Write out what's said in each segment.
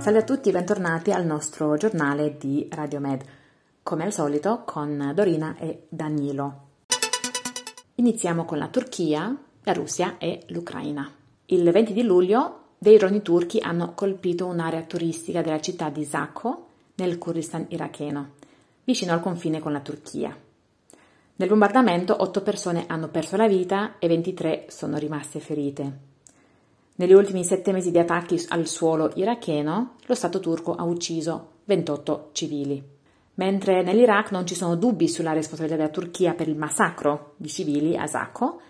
Salve a tutti, bentornati al nostro giornale di Radio Med, come al solito con Dorina e Danilo. Iniziamo con la Turchia, la Russia e l'Ucraina. Il 20 di luglio dei droni turchi hanno colpito un'area turistica della città di Zakho, nel Kurdistan iracheno, vicino al confine con la Turchia. Nel bombardamento 8 persone hanno perso la vita e 23 sono rimaste ferite. Negli ultimi sette mesi di attacchi al suolo iracheno, lo Stato turco ha ucciso 28 civili. Mentre nell'Iraq non ci sono dubbi sulla responsabilità della Turchia per il massacro di civili a Zakho,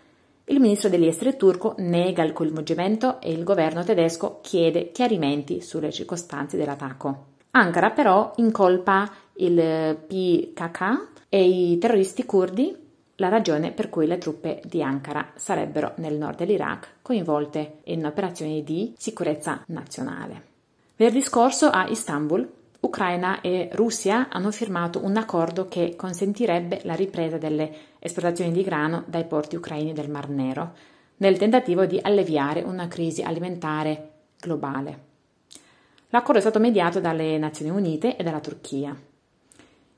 il ministro degli esteri turco nega il coinvolgimento e il governo tedesco chiede chiarimenti sulle circostanze dell'attacco. Ankara però incolpa il PKK e i terroristi curdi la ragione per cui le truppe di Ankara sarebbero nel nord dell'Iraq coinvolte in operazioni di sicurezza nazionale. Venerdì scorso a Istanbul, Ucraina e Russia hanno firmato un accordo che consentirebbe la ripresa delle esportazioni di grano dai porti ucraini del Mar Nero, nel tentativo di alleviare una crisi alimentare globale. L'accordo è stato mediato dalle Nazioni Unite e dalla Turchia.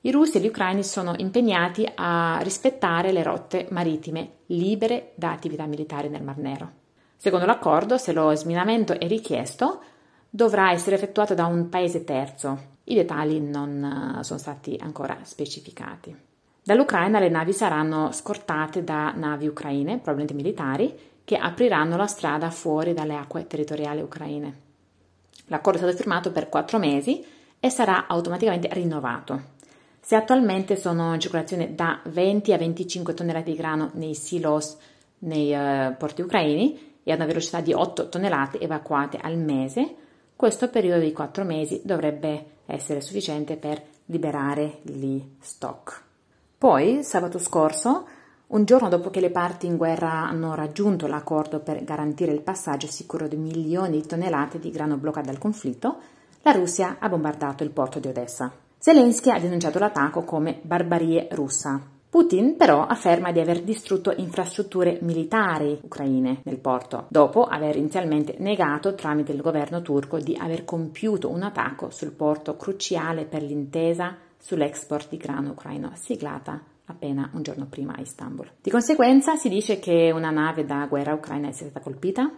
I russi e gli ucraini sono impegnati a rispettare le rotte marittime libere da attività militari nel Mar Nero. Secondo l'accordo, se lo sminamento è richiesto, dovrà essere effettuato da un paese terzo. I dettagli non eh, sono stati ancora specificati. Dall'Ucraina le navi saranno scortate da navi ucraine, probabilmente militari, che apriranno la strada fuori dalle acque territoriali ucraine. L'accordo è stato firmato per quattro mesi e sarà automaticamente rinnovato. Se attualmente sono in circolazione da 20 a 25 tonnellate di grano nei silos nei uh, porti ucraini e a una velocità di 8 tonnellate evacuate al mese, questo periodo di 4 mesi dovrebbe essere sufficiente per liberare gli stock. Poi, sabato scorso, un giorno dopo che le parti in guerra hanno raggiunto l'accordo per garantire il passaggio sicuro di milioni di tonnellate di grano bloccato dal conflitto, la Russia ha bombardato il porto di Odessa. Zelensky ha denunciato l'attacco come barbarie russa. Putin però afferma di aver distrutto infrastrutture militari ucraine nel porto, dopo aver inizialmente negato tramite il governo turco di aver compiuto un attacco sul porto cruciale per l'intesa sull'export di grano ucraino siglata appena un giorno prima a Istanbul. Di conseguenza si dice che una nave da guerra ucraina è stata colpita.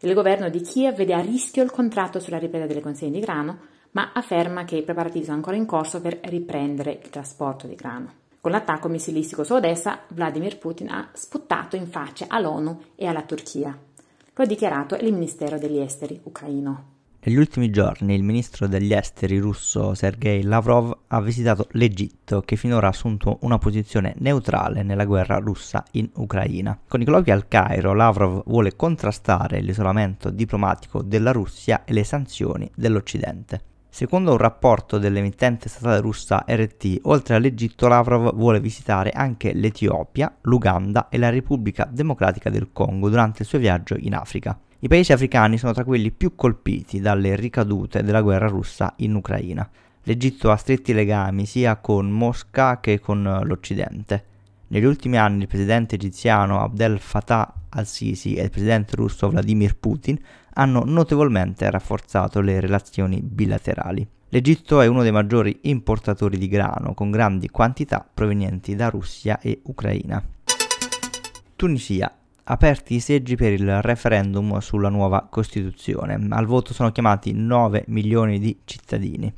Il governo di Kiev vede a rischio il contratto sulla ripresa delle consegne di grano ma afferma che i preparativi sono ancora in corso per riprendere il trasporto di grano. Con l'attacco missilistico su Odessa, Vladimir Putin ha sputtato in faccia all'ONU e alla Turchia. Lo ha dichiarato il Ministero degli Esteri ucraino. Negli ultimi giorni il ministro degli esteri russo Sergei Lavrov ha visitato l'Egitto che finora ha assunto una posizione neutrale nella guerra russa in Ucraina. Con i colloqui al Cairo Lavrov vuole contrastare l'isolamento diplomatico della Russia e le sanzioni dell'Occidente. Secondo un rapporto dell'emittente statale russa RT, oltre all'Egitto Lavrov vuole visitare anche l'Etiopia, l'Uganda e la Repubblica Democratica del Congo durante il suo viaggio in Africa. I paesi africani sono tra quelli più colpiti dalle ricadute della guerra russa in Ucraina. L'Egitto ha stretti legami sia con Mosca che con l'Occidente. Negli ultimi anni il presidente egiziano Abdel Fattah al-Sisi e il presidente russo Vladimir Putin hanno notevolmente rafforzato le relazioni bilaterali. L'Egitto è uno dei maggiori importatori di grano, con grandi quantità provenienti da Russia e Ucraina. Tunisia. Aperti i seggi per il referendum sulla nuova Costituzione. Al voto sono chiamati 9 milioni di cittadini.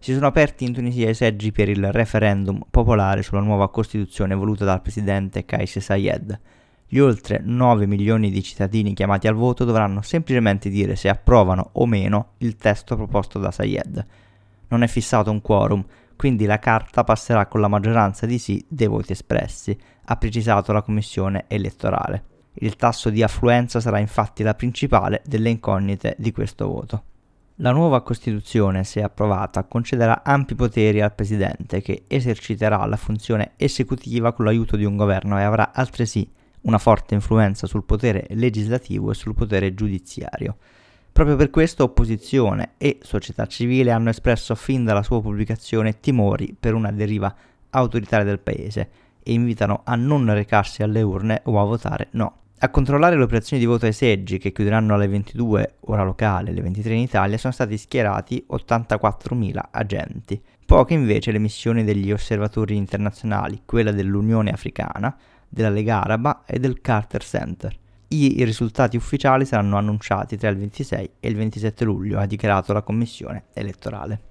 Si sono aperti in Tunisia i seggi per il referendum popolare sulla nuova Costituzione voluta dal presidente Kais Sayed. Gli oltre 9 milioni di cittadini chiamati al voto dovranno semplicemente dire se approvano o meno il testo proposto da Sayed. Non è fissato un quorum, quindi la carta passerà con la maggioranza di sì dei voti espressi, ha precisato la commissione elettorale. Il tasso di affluenza sarà infatti la principale delle incognite di questo voto. La nuova Costituzione, se approvata, concederà ampi poteri al Presidente che eserciterà la funzione esecutiva con l'aiuto di un governo e avrà altresì una forte influenza sul potere legislativo e sul potere giudiziario. Proprio per questo opposizione e società civile hanno espresso fin dalla sua pubblicazione timori per una deriva autoritaria del paese e invitano a non recarsi alle urne o a votare no. A controllare le operazioni di voto ai seggi, che chiuderanno alle 22 ora locale, alle 23 in Italia, sono stati schierati 84.000 agenti. Poche invece le missioni degli osservatori internazionali, quella dell'Unione Africana, della Lega Araba e del Carter Center. I risultati ufficiali saranno annunciati tra il 26 e il 27 luglio, ha dichiarato la Commissione elettorale.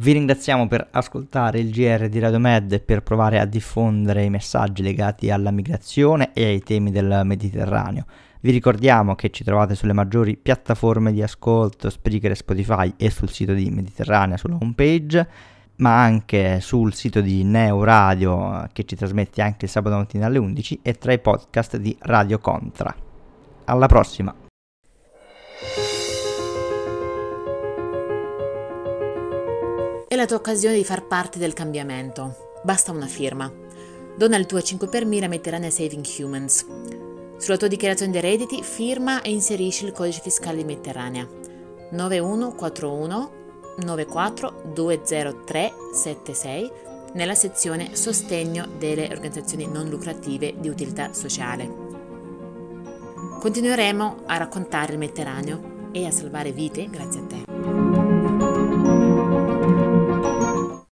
Vi ringraziamo per ascoltare il GR di Radio Med e per provare a diffondere i messaggi legati alla migrazione e ai temi del Mediterraneo. Vi ricordiamo che ci trovate sulle maggiori piattaforme di ascolto, Spreaker e Spotify e sul sito di Mediterranea sulla homepage, ma anche sul sito di Neo Radio che ci trasmette anche il sabato mattina alle 11 e tra i podcast di Radio Contra. Alla prossima! La tua occasione di far parte del cambiamento. Basta una firma. Dona il tuo 5 per 1000 Mediterranea Saving Humans. Sulla tua dichiarazione dei redditi firma e inserisci il codice fiscale di Mediterranea 9141 9420376 nella sezione Sostegno delle organizzazioni non lucrative di utilità sociale. Continueremo a raccontare il Mediterraneo e a salvare vite grazie a te.